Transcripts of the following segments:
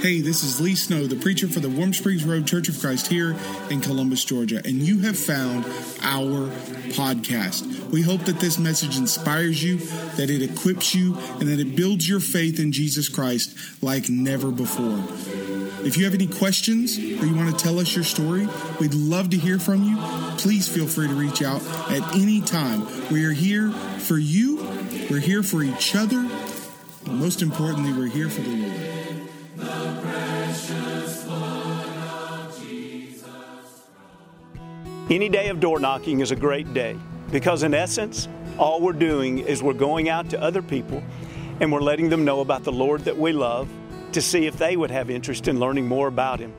Hey, this is Lee Snow, the preacher for the Warm Springs Road Church of Christ here in Columbus, Georgia, and you have found our podcast. We hope that this message inspires you, that it equips you, and that it builds your faith in Jesus Christ like never before. If you have any questions or you want to tell us your story, we'd love to hear from you. Please feel free to reach out at any time. We are here for you, we're here for each other, and most importantly, we're here for the Lord. Any day of door knocking is a great day because, in essence, all we're doing is we're going out to other people and we're letting them know about the Lord that we love to see if they would have interest in learning more about Him.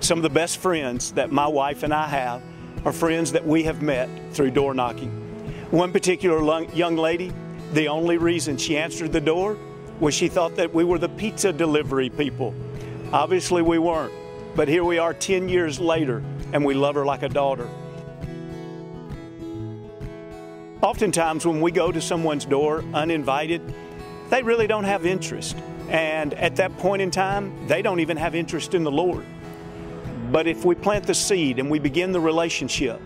Some of the best friends that my wife and I have are friends that we have met through door knocking. One particular young lady, the only reason she answered the door was she thought that we were the pizza delivery people. Obviously, we weren't, but here we are 10 years later and we love her like a daughter. Oftentimes, when we go to someone's door uninvited, they really don't have interest. And at that point in time, they don't even have interest in the Lord. But if we plant the seed and we begin the relationship,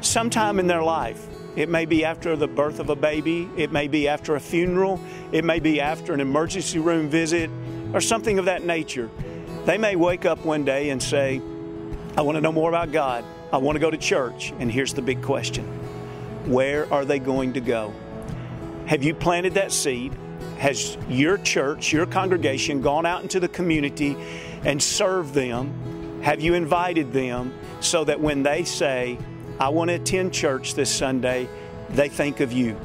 sometime in their life, it may be after the birth of a baby, it may be after a funeral, it may be after an emergency room visit, or something of that nature. They may wake up one day and say, I want to know more about God. I want to go to church. And here's the big question Where are they going to go? Have you planted that seed? Has your church, your congregation gone out into the community and served them? Have you invited them so that when they say, I want to attend church this Sunday, they think of you?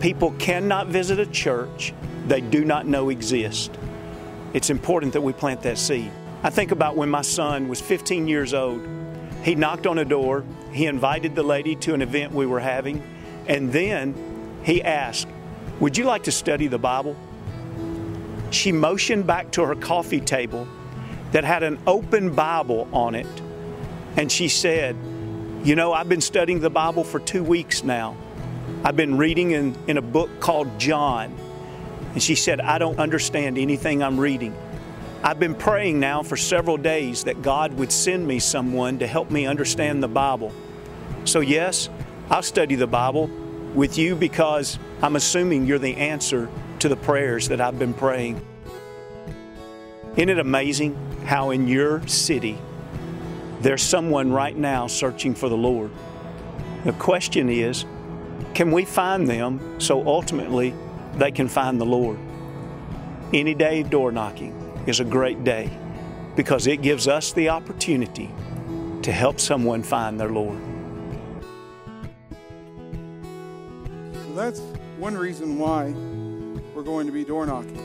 People cannot visit a church they do not know exists. It's important that we plant that seed. I think about when my son was 15 years old. He knocked on a door, he invited the lady to an event we were having, and then he asked, Would you like to study the Bible? She motioned back to her coffee table that had an open Bible on it, and she said, You know, I've been studying the Bible for two weeks now. I've been reading in, in a book called John. And she said, I don't understand anything I'm reading. I've been praying now for several days that God would send me someone to help me understand the Bible. So, yes, I'll study the Bible with you because I'm assuming you're the answer to the prayers that I've been praying. Isn't it amazing how in your city there's someone right now searching for the Lord? The question is can we find them so ultimately they can find the Lord? Any day door knocking is a great day because it gives us the opportunity to help someone find their Lord. So that's one reason why we're going to be door knocking.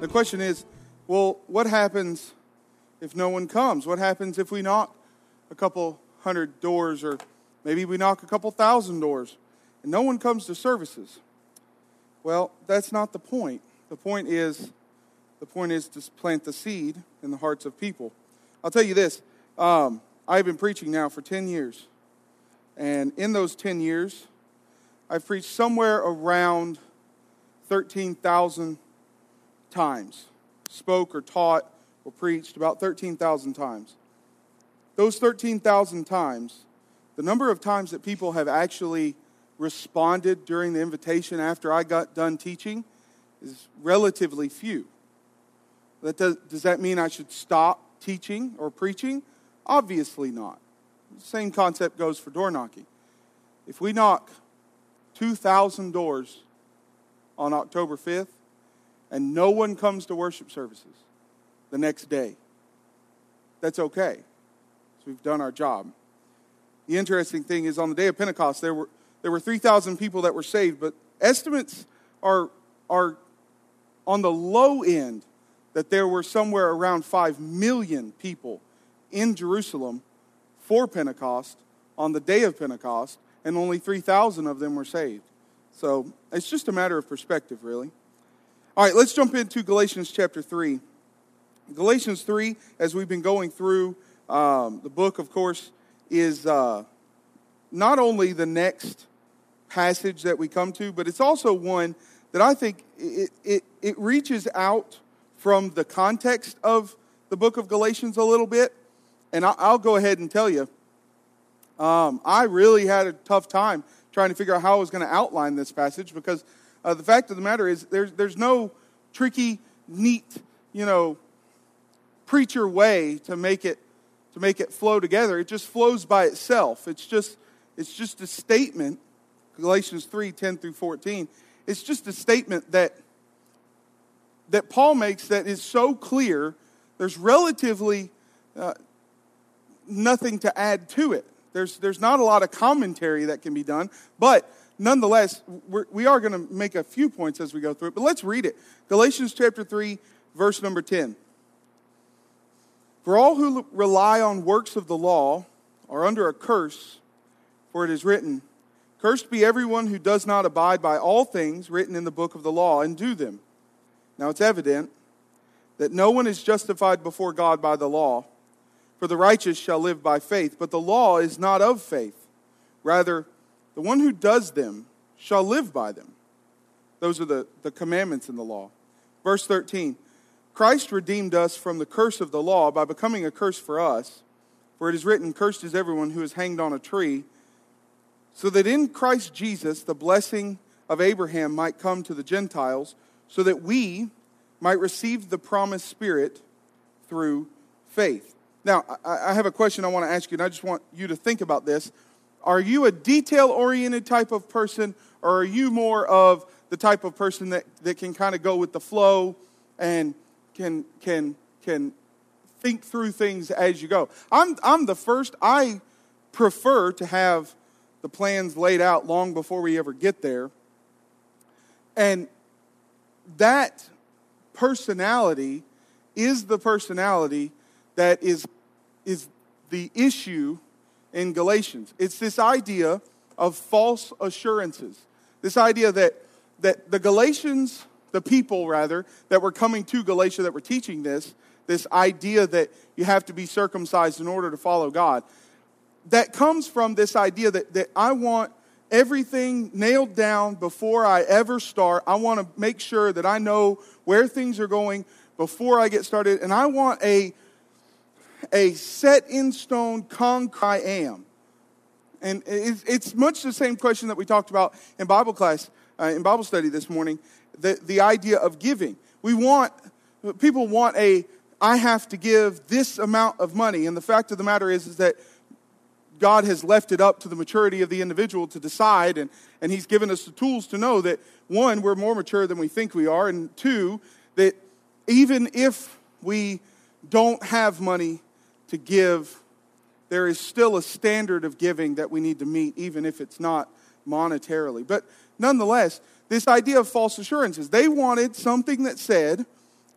The question is well, what happens if no one comes? What happens if we knock a couple hundred doors or maybe we knock a couple thousand doors and no one comes to services? Well, that's not the point. The point is the point is to plant the seed in the hearts of people. I'll tell you this um, I've been preaching now for 10 years. And in those 10 years, I've preached somewhere around 13,000 times. Spoke or taught or preached about 13,000 times. Those 13,000 times, the number of times that people have actually responded during the invitation after I got done teaching is relatively few. That does, does that mean I should stop teaching or preaching? Obviously not. Same concept goes for door knocking. If we knock 2,000 doors on October 5th and no one comes to worship services the next day, that's okay. So we've done our job. The interesting thing is on the day of Pentecost, there were, there were 3,000 people that were saved, but estimates are, are on the low end that there were somewhere around 5 million people in Jerusalem for Pentecost on the day of Pentecost, and only 3,000 of them were saved. So it's just a matter of perspective, really. All right, let's jump into Galatians chapter 3. Galatians 3, as we've been going through um, the book, of course, is uh, not only the next passage that we come to, but it's also one that I think it, it, it reaches out from the context of the book of Galatians a little bit, and I'll go ahead and tell you, um, I really had a tough time trying to figure out how I was going to outline this passage because uh, the fact of the matter is there's, there's no tricky, neat, you know, preacher way to make it to make it flow together. It just flows by itself. It's just it's just a statement. Galatians 3, 10 through 14. It's just a statement that that Paul makes that is so clear, there's relatively uh, nothing to add to it. There's, there's not a lot of commentary that can be done, but nonetheless, we're, we are going to make a few points as we go through it. But let's read it. Galatians chapter 3, verse number 10. For all who rely on works of the law are under a curse, for it is written, Cursed be everyone who does not abide by all things written in the book of the law and do them. Now it's evident that no one is justified before God by the law, for the righteous shall live by faith. But the law is not of faith. Rather, the one who does them shall live by them. Those are the, the commandments in the law. Verse 13 Christ redeemed us from the curse of the law by becoming a curse for us. For it is written, Cursed is everyone who is hanged on a tree, so that in Christ Jesus the blessing of Abraham might come to the Gentiles, so that we might receive the promised Spirit through faith. Now, I have a question I want to ask you, and I just want you to think about this. Are you a detail oriented type of person, or are you more of the type of person that, that can kind of go with the flow and can, can, can think through things as you go? I'm, I'm the first, I prefer to have the plans laid out long before we ever get there. And that personality is the personality that is, is the issue in Galatians. It's this idea of false assurances. This idea that, that the Galatians, the people rather, that were coming to Galatia that were teaching this, this idea that you have to be circumcised in order to follow God, that comes from this idea that, that I want everything nailed down before I ever start. I want to make sure that I know where things are going before I get started. And I want a a set in stone concrete I am. And it's, much the same question that we talked about in Bible class, uh, in Bible study this morning, the, the idea of giving. We want, people want a, I have to give this amount of money. And the fact of the matter is, is that God has left it up to the maturity of the individual to decide, and, and He's given us the tools to know that one, we're more mature than we think we are, and two, that even if we don't have money to give, there is still a standard of giving that we need to meet, even if it's not monetarily. But nonetheless, this idea of false assurances, they wanted something that said,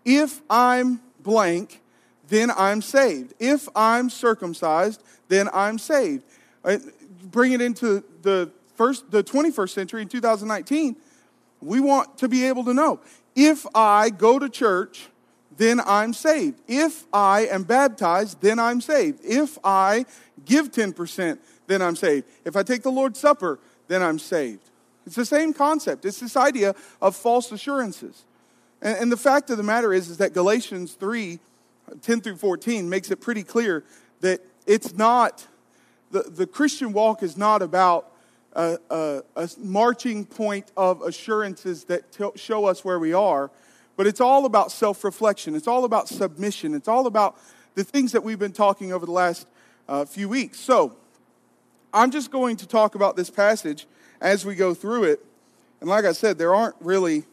if I'm blank, then I'm saved. If I'm circumcised, then I'm saved. Uh, bring it into the first, the 21st century in 2019. We want to be able to know if I go to church then I'm saved. If I am baptized, then I'm saved. If I give 10%, then I'm saved. If I take the Lord's Supper, then I'm saved. It's the same concept. It's this idea of false assurances. And, and the fact of the matter is, is that Galatians 3 10 through 14 makes it pretty clear that it's not, the, the Christian walk is not about a, a, a marching point of assurances that t- show us where we are but it's all about self reflection, it's all about submission, it's all about the things that we've been talking over the last uh, few weeks. So, I'm just going to talk about this passage as we go through it. And like I said, there aren't really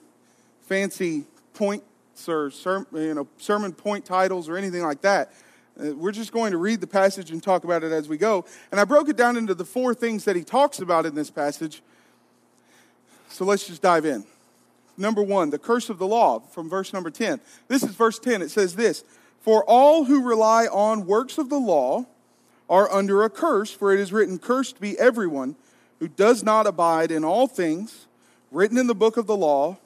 fancy points or you know, sermon point titles or anything like that. Uh, we're just going to read the passage and talk about it as we go. And I broke it down into the four things that he talks about in this passage. So let's just dive in. Number one, the curse of the law from verse number 10. This is verse 10. It says this For all who rely on works of the law are under a curse, for it is written, Cursed be everyone who does not abide in all things written in the book of the law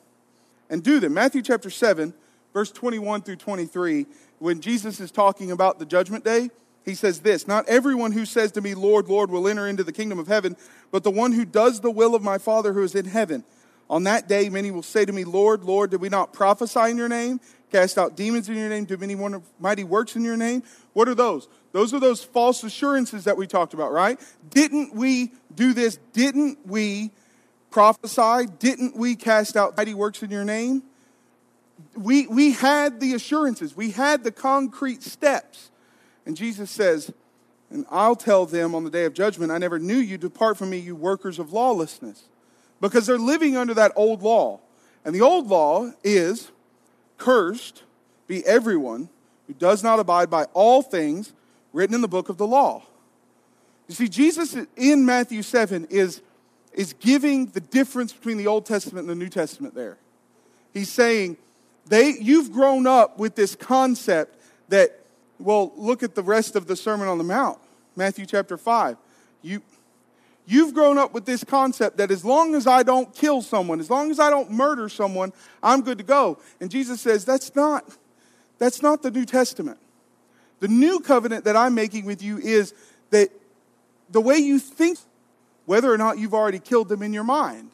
and do them. Matthew chapter 7, verse 21 through 23, when Jesus is talking about the judgment day, he says this Not everyone who says to me, Lord, Lord, will enter into the kingdom of heaven, but the one who does the will of my Father who is in heaven. On that day, many will say to me, Lord, Lord, did we not prophesy in your name, cast out demons in your name, do many mighty works in your name. What are those? Those are those false assurances that we talked about, right? Didn't we do this? Didn't we prophesy? Didn't we cast out mighty works in your name? We, we had the assurances, we had the concrete steps. And Jesus says, And I'll tell them on the day of judgment, I never knew you. Depart from me, you workers of lawlessness. Because they're living under that old law. And the old law is cursed be everyone who does not abide by all things written in the book of the law. You see, Jesus in Matthew 7 is, is giving the difference between the Old Testament and the New Testament there. He's saying, they, you've grown up with this concept that, well, look at the rest of the Sermon on the Mount, Matthew chapter 5. You, you've grown up with this concept that as long as I don't kill someone, as long as I don't murder someone, I'm good to go. And Jesus says, that's not, that's not the New Testament. The new covenant that I'm making with you is that the way you think, whether or not you've already killed them in your mind.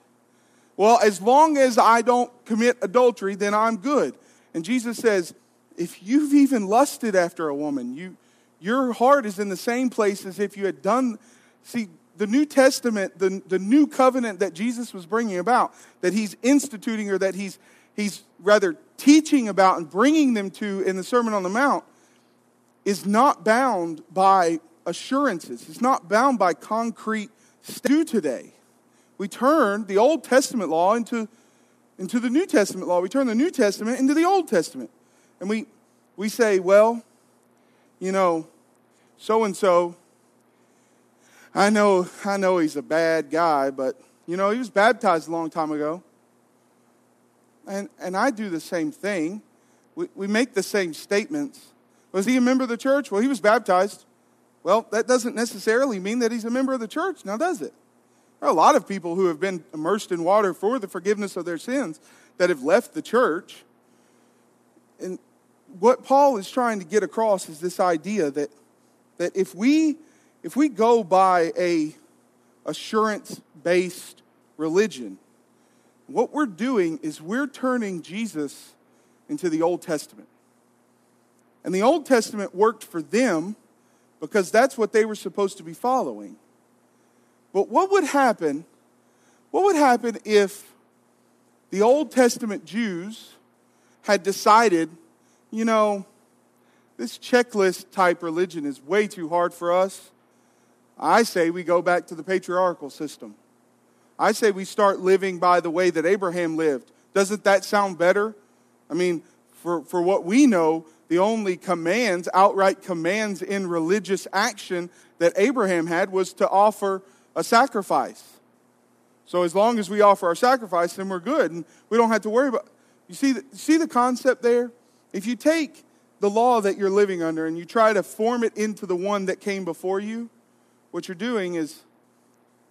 Well, as long as I don't commit adultery, then I'm good. And Jesus says, if you've even lusted after a woman, you, your heart is in the same place as if you had done. See, the New Testament, the, the new covenant that Jesus was bringing about, that he's instituting or that he's, he's rather teaching about and bringing them to in the Sermon on the Mount, is not bound by assurances. It's not bound by concrete do today. We turn the Old Testament law into, into the New Testament law. We turn the New Testament into the Old Testament. And we, we say, well, you know, so and so, I know, I know he's a bad guy, but you know, he was baptized a long time ago. And, and I do the same thing. We, we make the same statements. Was he a member of the church? Well, he was baptized. Well, that doesn't necessarily mean that he's a member of the church, now does it? There are a lot of people who have been immersed in water for the forgiveness of their sins that have left the church. And what Paul is trying to get across is this idea that, that if, we, if we go by a assurance based religion, what we're doing is we're turning Jesus into the Old Testament. And the Old Testament worked for them because that's what they were supposed to be following. But what would happen? What would happen if the Old Testament Jews had decided, you know, this checklist type religion is way too hard for us? I say we go back to the patriarchal system. I say we start living by the way that Abraham lived. Doesn't that sound better? I mean, for, for what we know, the only commands, outright commands in religious action that Abraham had was to offer a sacrifice. So as long as we offer our sacrifice, then we're good, and we don't have to worry about. You see, the, see the concept there. If you take the law that you're living under and you try to form it into the one that came before you, what you're doing is,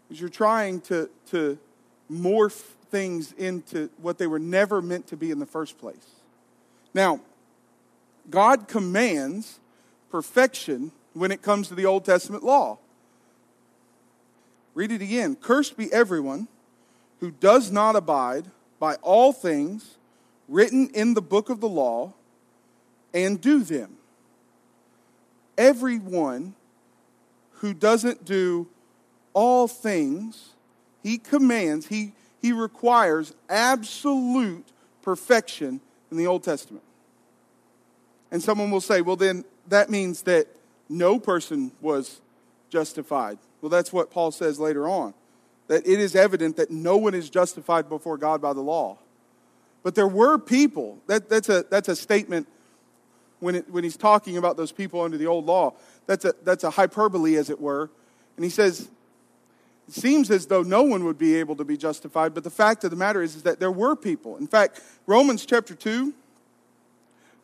is you're trying to, to morph things into what they were never meant to be in the first place. Now, God commands perfection when it comes to the Old Testament law. Read it again. Cursed be everyone who does not abide by all things written in the book of the law and do them. Everyone who doesn't do all things, he commands, he, he requires absolute perfection in the Old Testament. And someone will say, well, then that means that no person was justified. Well, that's what Paul says later on. That it is evident that no one is justified before God by the law. But there were people. That, that's, a, that's a statement when, it, when he's talking about those people under the old law. That's a, that's a hyperbole, as it were. And he says, seems as though no one would be able to be justified, but the fact of the matter is, is that there were people. In fact, Romans chapter 2,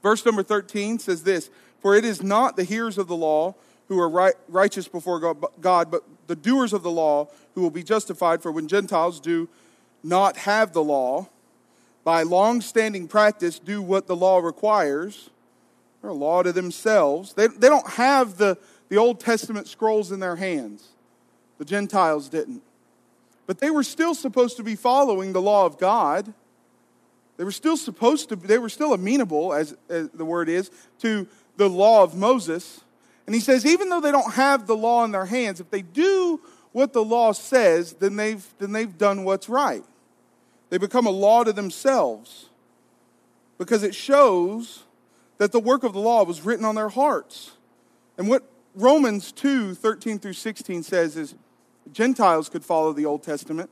Verse number 13 says this For it is not the hearers of the law who are right, righteous before God, but the doers of the law who will be justified. For when Gentiles do not have the law, by long standing practice, do what the law requires, they're a law to themselves. They, they don't have the, the Old Testament scrolls in their hands. The Gentiles didn't. But they were still supposed to be following the law of God. They were still supposed to, they were still amenable, as, as the word is, to the law of Moses. And he says, even though they don't have the law in their hands, if they do what the law says, then they've, then they've done what's right. They become a law to themselves because it shows that the work of the law was written on their hearts. And what Romans 2 13 through 16 says is Gentiles could follow the Old Testament.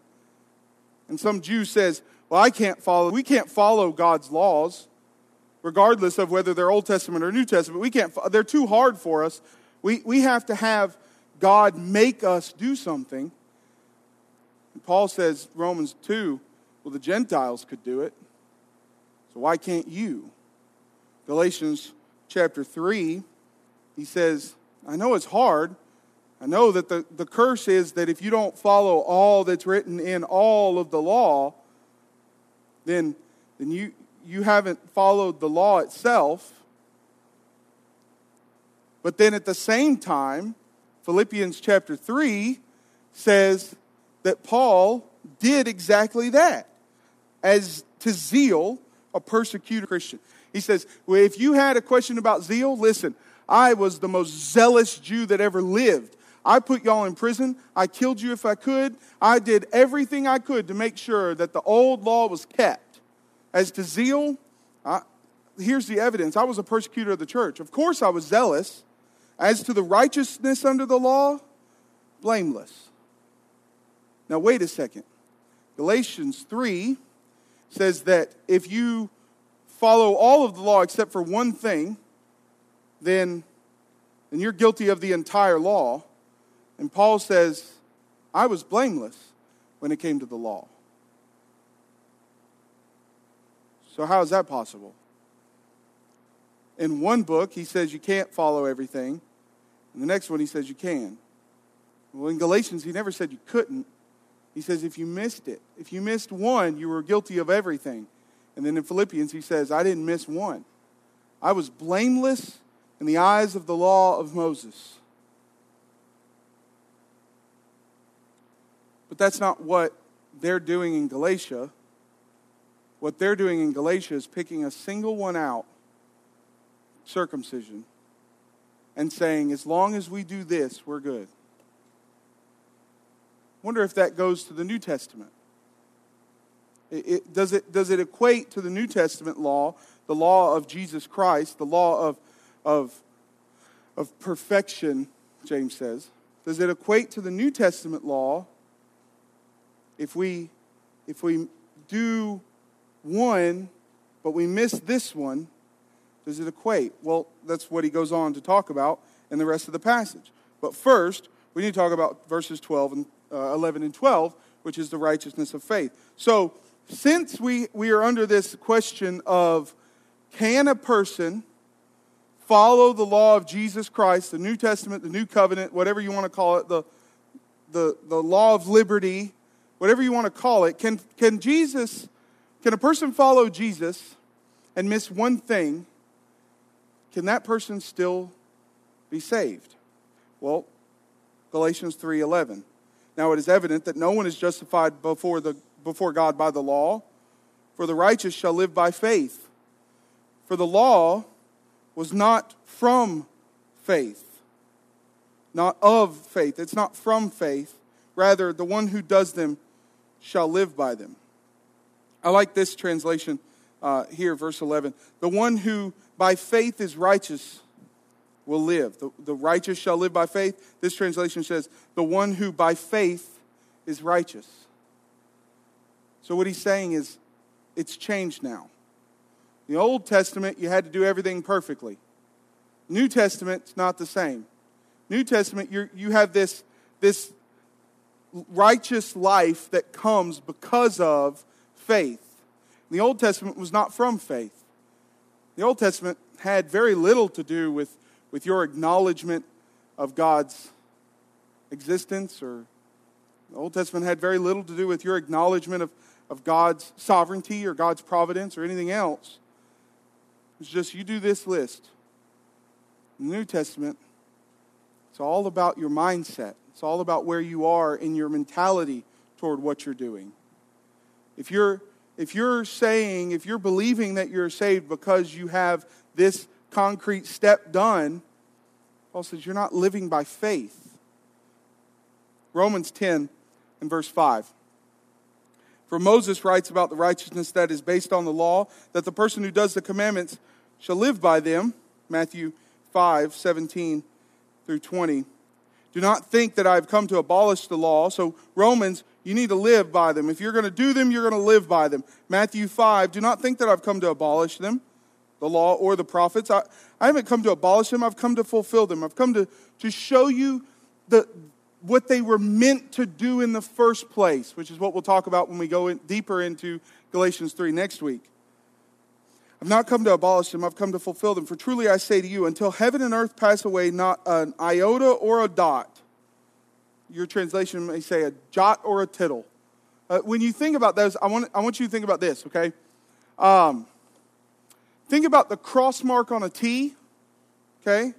And some Jew says, Well, I can't follow, we can't follow God's laws, regardless of whether they're Old Testament or New Testament. We can't, they're too hard for us. We, we have to have God make us do something. And Paul says, Romans 2, well, the Gentiles could do it. So why can't you? Galatians chapter 3, he says, I know it's hard. I know that the, the curse is that if you don't follow all that's written in all of the law, then, then you, you haven't followed the law itself. But then at the same time, Philippians chapter 3 says that Paul did exactly that. As to zeal, a persecuted Christian. He says, well, if you had a question about zeal, listen, I was the most zealous Jew that ever lived. I put y'all in prison. I killed you if I could. I did everything I could to make sure that the old law was kept. As to zeal, I, here's the evidence I was a persecutor of the church. Of course, I was zealous. As to the righteousness under the law, blameless. Now, wait a second. Galatians 3 says that if you follow all of the law except for one thing, then, then you're guilty of the entire law. And Paul says, I was blameless when it came to the law. So, how is that possible? In one book, he says you can't follow everything. In the next one, he says you can. Well, in Galatians, he never said you couldn't. He says if you missed it, if you missed one, you were guilty of everything. And then in Philippians, he says, I didn't miss one. I was blameless in the eyes of the law of Moses. But that's not what they're doing in Galatia. What they're doing in Galatia is picking a single one out, circumcision, and saying, as long as we do this, we're good. Wonder if that goes to the New Testament. It, it, does, it, does it equate to the New Testament law, the law of Jesus Christ, the law of, of, of perfection, James says? Does it equate to the New Testament law if we, if we do one, but we miss this one? Does it equate? Well, that's what he goes on to talk about in the rest of the passage. But first, we need to talk about verses 12 and uh, 11 and 12, which is the righteousness of faith. So, since we, we are under this question of can a person follow the law of Jesus Christ, the New Testament, the New Covenant, whatever you want to call it, the, the, the law of liberty, whatever you want to call it, can, can Jesus, can a person follow Jesus and miss one thing? Can that person still be saved? Well, Galatians 3:11. Now it is evident that no one is justified before the before God by the law, for the righteous shall live by faith. For the law was not from faith, not of faith. It's not from faith. Rather, the one who does them shall live by them. I like this translation uh, here, verse 11. The one who by faith is righteous will live. The, the righteous shall live by faith. This translation says, the one who by faith is righteous. So, what he's saying is, it's changed now. The Old Testament, you had to do everything perfectly. New Testament, it's not the same. New Testament, you you have this, this righteous life that comes because of faith. The Old Testament was not from faith. The Old Testament had very little to do with, with your acknowledgement of God's existence, or the Old Testament had very little to do with your acknowledgement of, of God's sovereignty or God's providence or anything else. It's just you do this list. The New Testament, it's all about your mindset. It's all about where you are in your mentality toward what you're doing. If you're if you're saying, if you're believing that you're saved because you have this concrete step done, Paul says you're not living by faith. Romans 10 and verse 5. For Moses writes about the righteousness that is based on the law, that the person who does the commandments shall live by them. Matthew 5, 17 through 20. Do not think that I've come to abolish the law. So, Romans, you need to live by them. If you're going to do them, you're going to live by them. Matthew 5, do not think that I've come to abolish them, the law or the prophets. I, I haven't come to abolish them, I've come to fulfill them. I've come to, to show you the, what they were meant to do in the first place, which is what we'll talk about when we go in, deeper into Galatians 3 next week. I've not come to abolish them, I've come to fulfill them. For truly I say to you, until heaven and earth pass away, not an iota or a dot. Your translation may say a jot or a tittle. Uh, when you think about those, I want, I want you to think about this, okay? Um, think about the cross mark on a T, okay?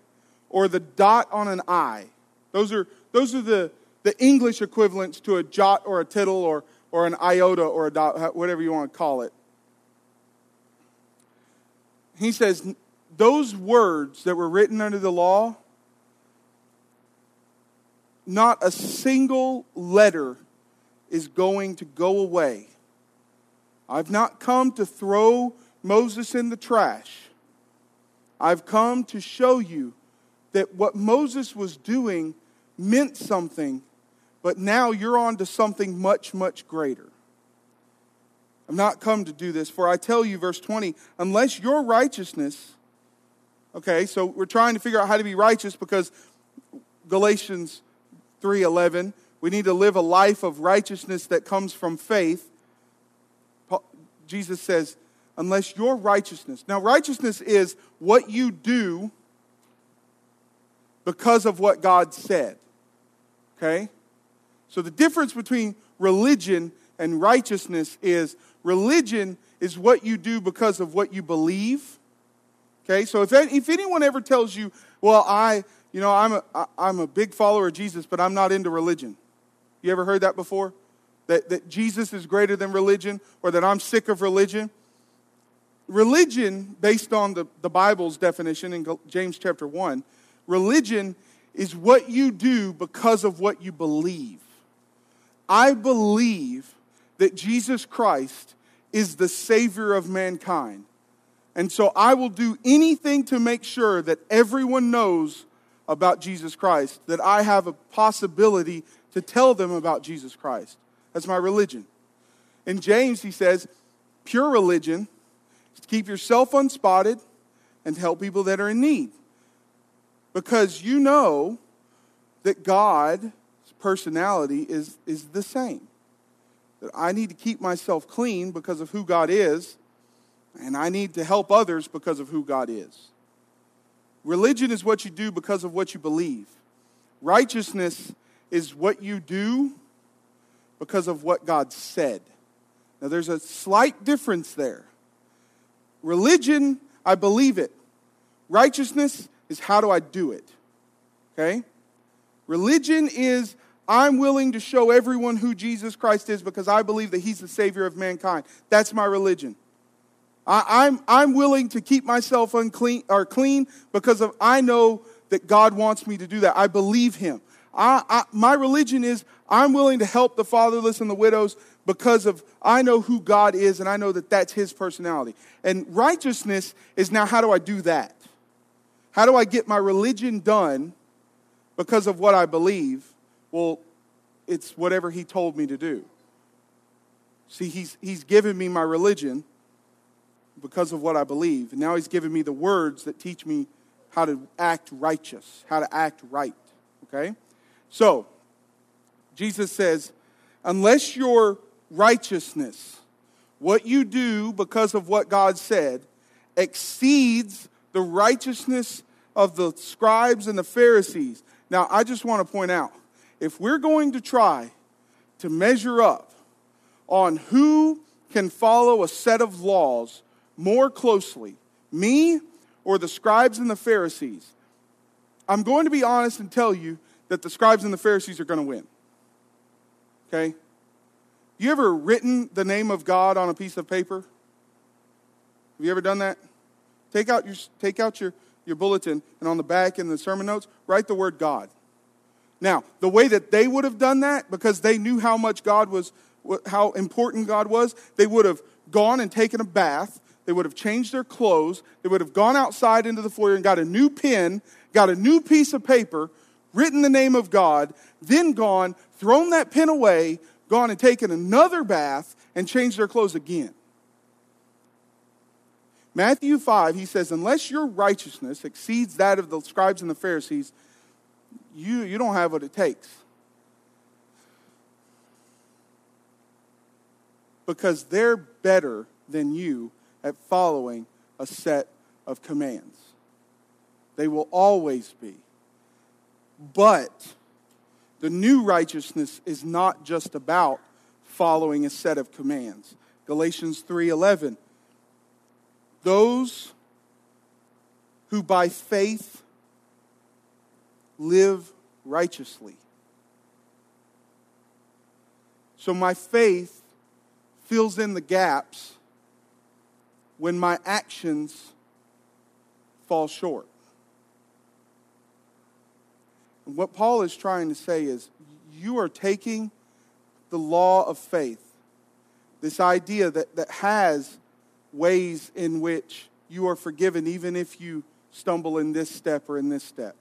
Or the dot on an I. Those are, those are the, the English equivalents to a jot or a tittle or, or an iota or a dot, whatever you want to call it he says, those words that were written under the law, not a single letter is going to go away. I've not come to throw Moses in the trash. I've come to show you that what Moses was doing meant something, but now you're on to something much, much greater. I've not come to do this, for I tell you, verse 20, unless your righteousness, okay, so we're trying to figure out how to be righteous because Galatians 3:11, we need to live a life of righteousness that comes from faith. Jesus says, unless your righteousness. Now righteousness is what you do because of what God said. Okay? So the difference between religion and righteousness is religion is what you do because of what you believe. Okay, so if, if anyone ever tells you, well, I, you know, I'm a, I'm a big follower of Jesus, but I'm not into religion. You ever heard that before? That, that Jesus is greater than religion or that I'm sick of religion? Religion, based on the, the Bible's definition in James chapter 1, religion is what you do because of what you believe. I believe that Jesus Christ is the Savior of mankind. And so I will do anything to make sure that everyone knows about Jesus Christ, that I have a possibility to tell them about Jesus Christ. That's my religion. In James, he says, pure religion is to keep yourself unspotted and help people that are in need. Because you know that God's personality is, is the same that I need to keep myself clean because of who God is, and I need to help others because of who God is. Religion is what you do because of what you believe. Righteousness is what you do because of what God said. Now, there's a slight difference there. Religion, I believe it. Righteousness is how do I do it? Okay? Religion is I'm willing to show everyone who Jesus Christ is because I believe that He's the Savior of mankind. That's my religion. I, am I'm, I'm willing to keep myself unclean or clean because of I know that God wants me to do that. I believe Him. I, I, my religion is I'm willing to help the fatherless and the widows because of I know who God is and I know that that's His personality. And righteousness is now how do I do that? How do I get my religion done because of what I believe? Well, it's whatever he told me to do. See, he's, he's given me my religion because of what I believe. And now he's given me the words that teach me how to act righteous, how to act right. Okay? So, Jesus says, unless your righteousness, what you do because of what God said, exceeds the righteousness of the scribes and the Pharisees. Now, I just want to point out if we're going to try to measure up on who can follow a set of laws more closely, me or the scribes and the Pharisees, I'm going to be honest and tell you that the scribes and the Pharisees are going to win. Okay? You ever written the name of God on a piece of paper? Have you ever done that? Take out your, take out your, your bulletin, and on the back in the sermon notes, write the word God. Now, the way that they would have done that, because they knew how much God was, how important God was, they would have gone and taken a bath. They would have changed their clothes. They would have gone outside into the foyer and got a new pen, got a new piece of paper, written the name of God, then gone, thrown that pen away, gone and taken another bath, and changed their clothes again. Matthew 5, he says, Unless your righteousness exceeds that of the scribes and the Pharisees, you, you don't have what it takes. Because they're better than you at following a set of commands. They will always be. But the new righteousness is not just about following a set of commands. Galatians 3:11 Those who by faith live righteously. So my faith fills in the gaps when my actions fall short. And what Paul is trying to say is you are taking the law of faith, this idea that, that has ways in which you are forgiven even if you stumble in this step or in this step.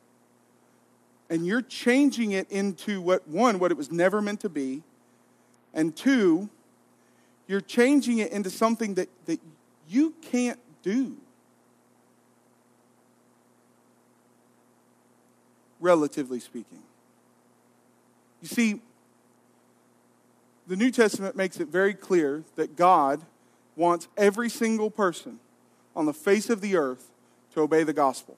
And you're changing it into what, one, what it was never meant to be, and two, you're changing it into something that, that you can't do. Relatively speaking. You see, the New Testament makes it very clear that God wants every single person on the face of the earth to obey the gospel.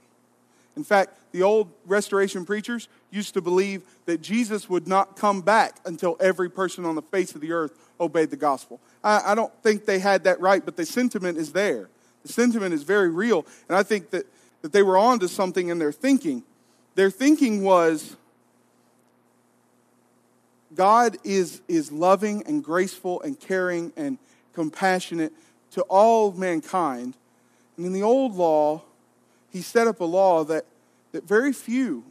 In fact, the old restoration preachers used to believe that Jesus would not come back until every person on the face of the earth obeyed the gospel. I, I, don't think they had that right, but the sentiment is there. The sentiment is very real, and I think that, that they were on to something in their thinking. Their thinking was God is, is loving and graceful and caring and compassionate to all mankind. And in the old law, he set up a law that, that very few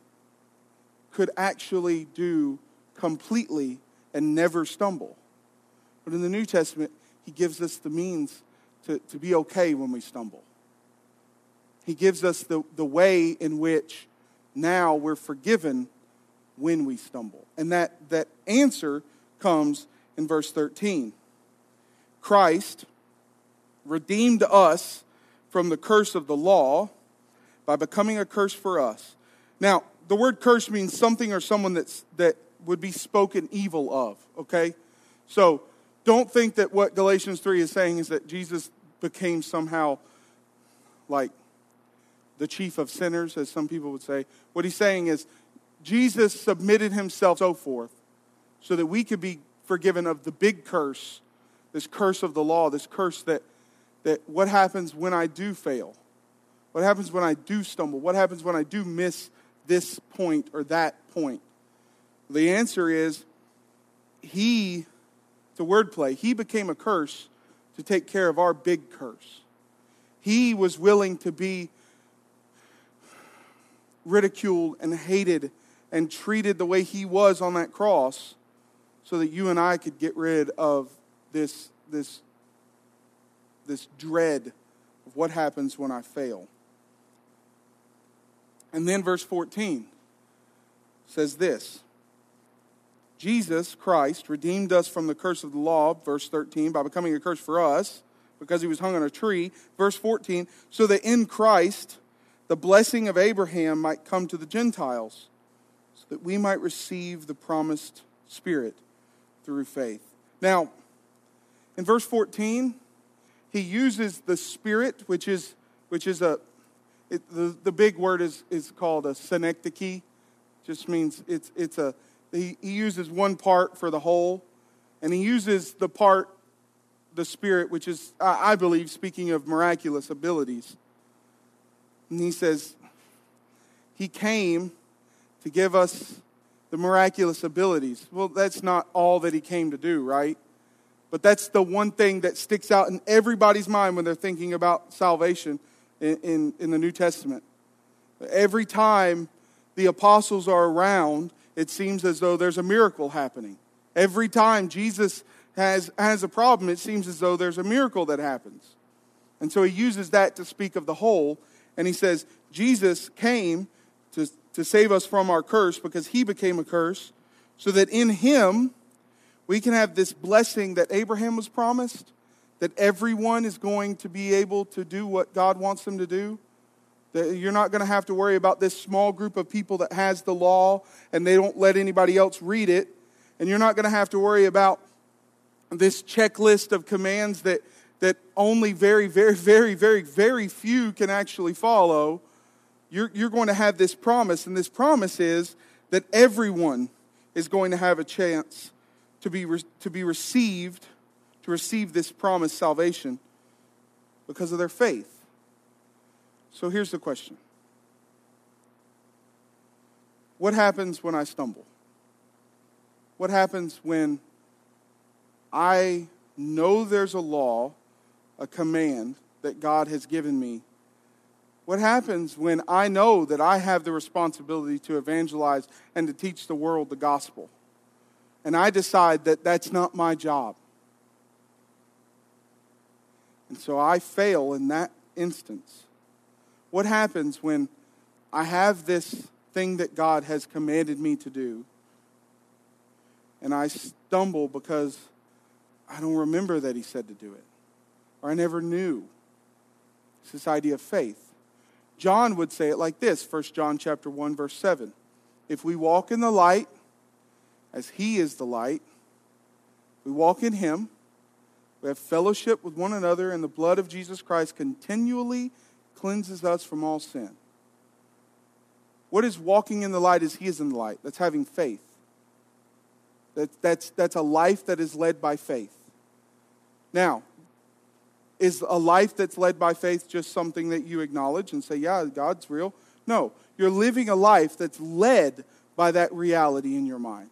could actually do completely and never stumble. But in the New Testament, he gives us the means to, to be okay when we stumble. He gives us the, the way in which now we're forgiven when we stumble. And that, that answer comes in verse 13. Christ redeemed us from the curse of the law by becoming a curse for us. Now, the word curse means something or someone that's, that would be spoken evil of, okay? So don't think that what Galatians 3 is saying is that Jesus became somehow like the chief of sinners, as some people would say. What he's saying is Jesus submitted himself so forth so that we could be forgiven of the big curse, this curse of the law, this curse that, that what happens when I do fail? What happens when I do stumble? What happens when I do miss this point or that point? The answer is he a wordplay. He became a curse to take care of our big curse. He was willing to be ridiculed and hated and treated the way he was on that cross so that you and I could get rid of this, this, this dread of what happens when I fail. And then verse 14 says this Jesus Christ redeemed us from the curse of the law, verse 13, by becoming a curse for us because he was hung on a tree. Verse 14, so that in Christ the blessing of Abraham might come to the Gentiles, so that we might receive the promised Spirit through faith. Now, in verse 14, he uses the Spirit, which is, which is a, it, the, the big word is, is called a synecdoche. Just means it's, it's a, he, he uses one part for the whole, and he uses the part, the Spirit, which is, I believe, speaking of miraculous abilities. And he says, He came to give us the miraculous abilities. Well, that's not all that he came to do, right? But that's the one thing that sticks out in everybody's mind when they're thinking about salvation in, in, the New Testament. Every time the apostles are around, it seems as though there's a miracle happening. Every time Jesus has, has a problem, it seems as though there's a miracle that happens. And so he uses that to speak of the whole. And he says, Jesus came to, to save us from our curse because he became a curse, so that in him we can have this blessing that Abraham was promised, that everyone is going to be able to do what God wants them to do. That you're not going to have to worry about this small group of people that has the law and they don't let anybody else read it. And you're not going to have to worry about this checklist of commands that, that only very, very, very, very, very few can actually follow. You're, you're going to have this promise, and this promise is that everyone is going to have a chance to be, re- to be received, to receive this promised salvation because of their faith. So here's the question What happens when I stumble? What happens when I know there's a law, a command that God has given me? What happens when I know that I have the responsibility to evangelize and to teach the world the gospel? and I decide that that's not my job. And so I fail in that instance. What happens when I have this thing that God has commanded me to do and I stumble because I don't remember that He said to do it or I never knew? It's this idea of faith. John would say it like this 1 John chapter 1 verse 7. If we walk in the light as He is the light. We walk in Him. We have fellowship with one another, and the blood of Jesus Christ continually cleanses us from all sin. What is walking in the light as He is in the light? That's having faith. That, that's, that's a life that is led by faith. Now, is a life that's led by faith just something that you acknowledge and say, yeah, God's real? No, you're living a life that's led by that reality in your mind.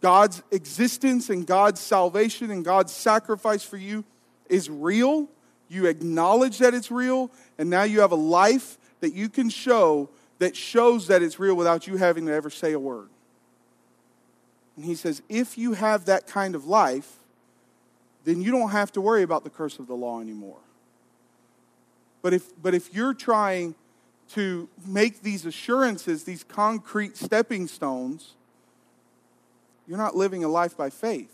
God's existence and God's salvation and God's sacrifice for you is real. You acknowledge that it's real, and now you have a life that you can show that shows that it's real without you having to ever say a word. And he says, if you have that kind of life, then you don't have to worry about the curse of the law anymore. But if, but if you're trying to make these assurances, these concrete stepping stones, you're not living a life by faith.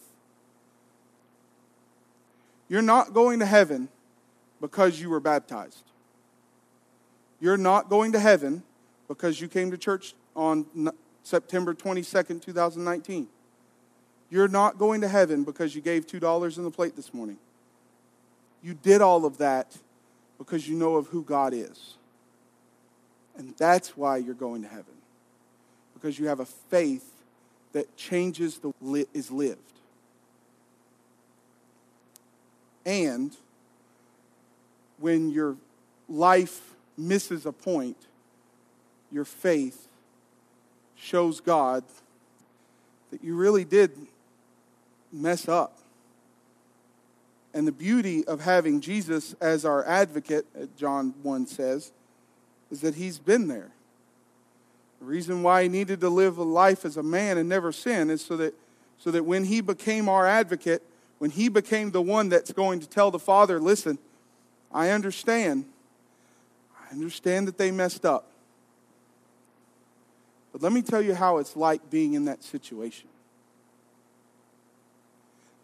You're not going to heaven because you were baptized. You're not going to heaven because you came to church on September 22nd, 2019. You're not going to heaven because you gave $2 in the plate this morning. You did all of that because you know of who God is. And that's why you're going to heaven. Because you have a faith that changes the is lived. And when your life misses a point, your faith shows God that you really did mess up. And the beauty of having Jesus as our advocate, uh, John 1 says, is that he's been there. The reason why he needed to live a life as a man and never sin is so that, so that when he became our advocate, when he became the one that's going to tell the Father, listen, I understand. I understand that they messed up. But let me tell you how it's like being in that situation.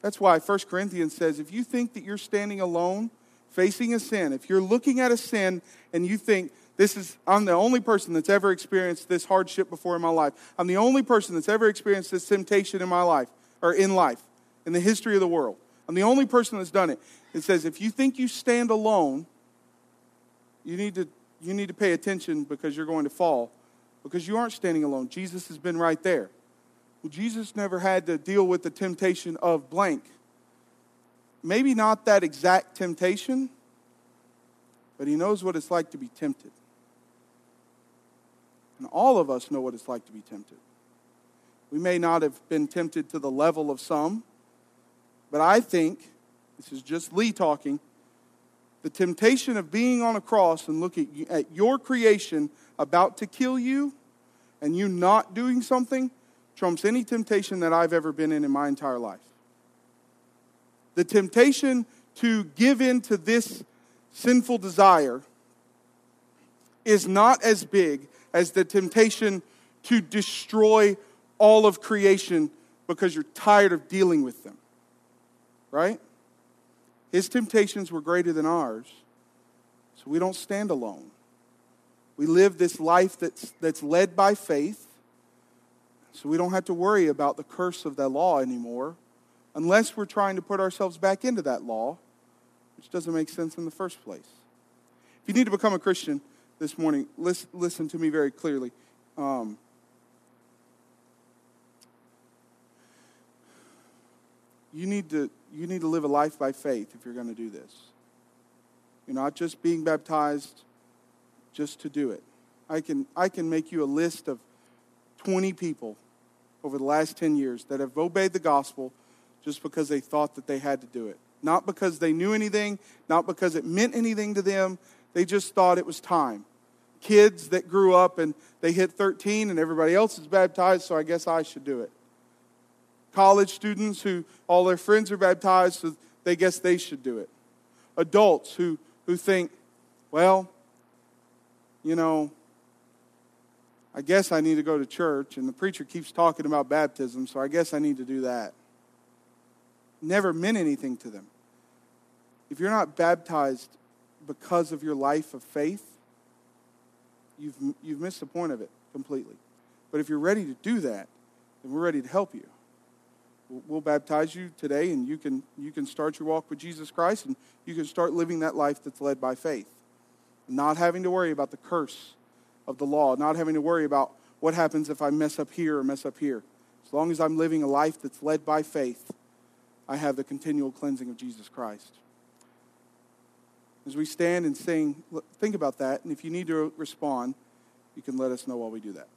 That's why 1 Corinthians says if you think that you're standing alone facing a sin, if you're looking at a sin and you think, this is, I'm the only person that's ever experienced this hardship before in my life. I'm the only person that's ever experienced this temptation in my life, or in life, in the history of the world. I'm the only person that's done it. It says, if you think you stand alone, you need to, you need to pay attention because you're going to fall, because you aren't standing alone. Jesus has been right there. Well, Jesus never had to deal with the temptation of blank. Maybe not that exact temptation, but he knows what it's like to be tempted. And all of us know what it's like to be tempted. We may not have been tempted to the level of some, But I think, this is just Lee talking, the temptation of being on a cross and looking at your creation about to kill you and you not doing something trumps any temptation that I've ever been in in my entire life. The temptation to give in to this sinful desire is not as big as the temptation to destroy all of creation because you're tired of dealing with them. Right? His temptations were greater than ours, so we don't stand alone. We live this life that's, that's led by faith, so we don't have to worry about the curse of the law anymore unless we're trying to put ourselves back into that law, which doesn't make sense in the first place. If you need to become a Christian this morning, listen, listen to me very clearly. Um, you need to you need to live a life by faith if you're going to do this. You're not just being baptized just to do it. I can I can make you a list of 20 people over the last 10 years that have obeyed the gospel just because they thought that they had to do it. Not because they knew anything, not because it meant anything to them. They just thought it was time. Kids that grew up and they hit 13 and everybody else is baptized, so I guess I should do it college students who all their friends are baptized, so they guess they should do it. Adults who, who think, well, you know, I guess I need to go to church, and the preacher keeps talking about baptism, so I guess I need to do that. Never meant anything to them. If you're not baptized because of your life of faith, you've, you've missed the point of it completely. But if you're ready to do that, then we're ready to help you. We'll baptize you today and you can you can start your walk with jesus christ and you can start living that life that's led by faith. Not having to worry about the curse of the law not having to worry about what happens if i mess up here or mess up here. As long as i'm living a life that's led by faith i have the continual cleansing of jesus christ as we stand and sing think about that and if you need to respond you can let us know while we do that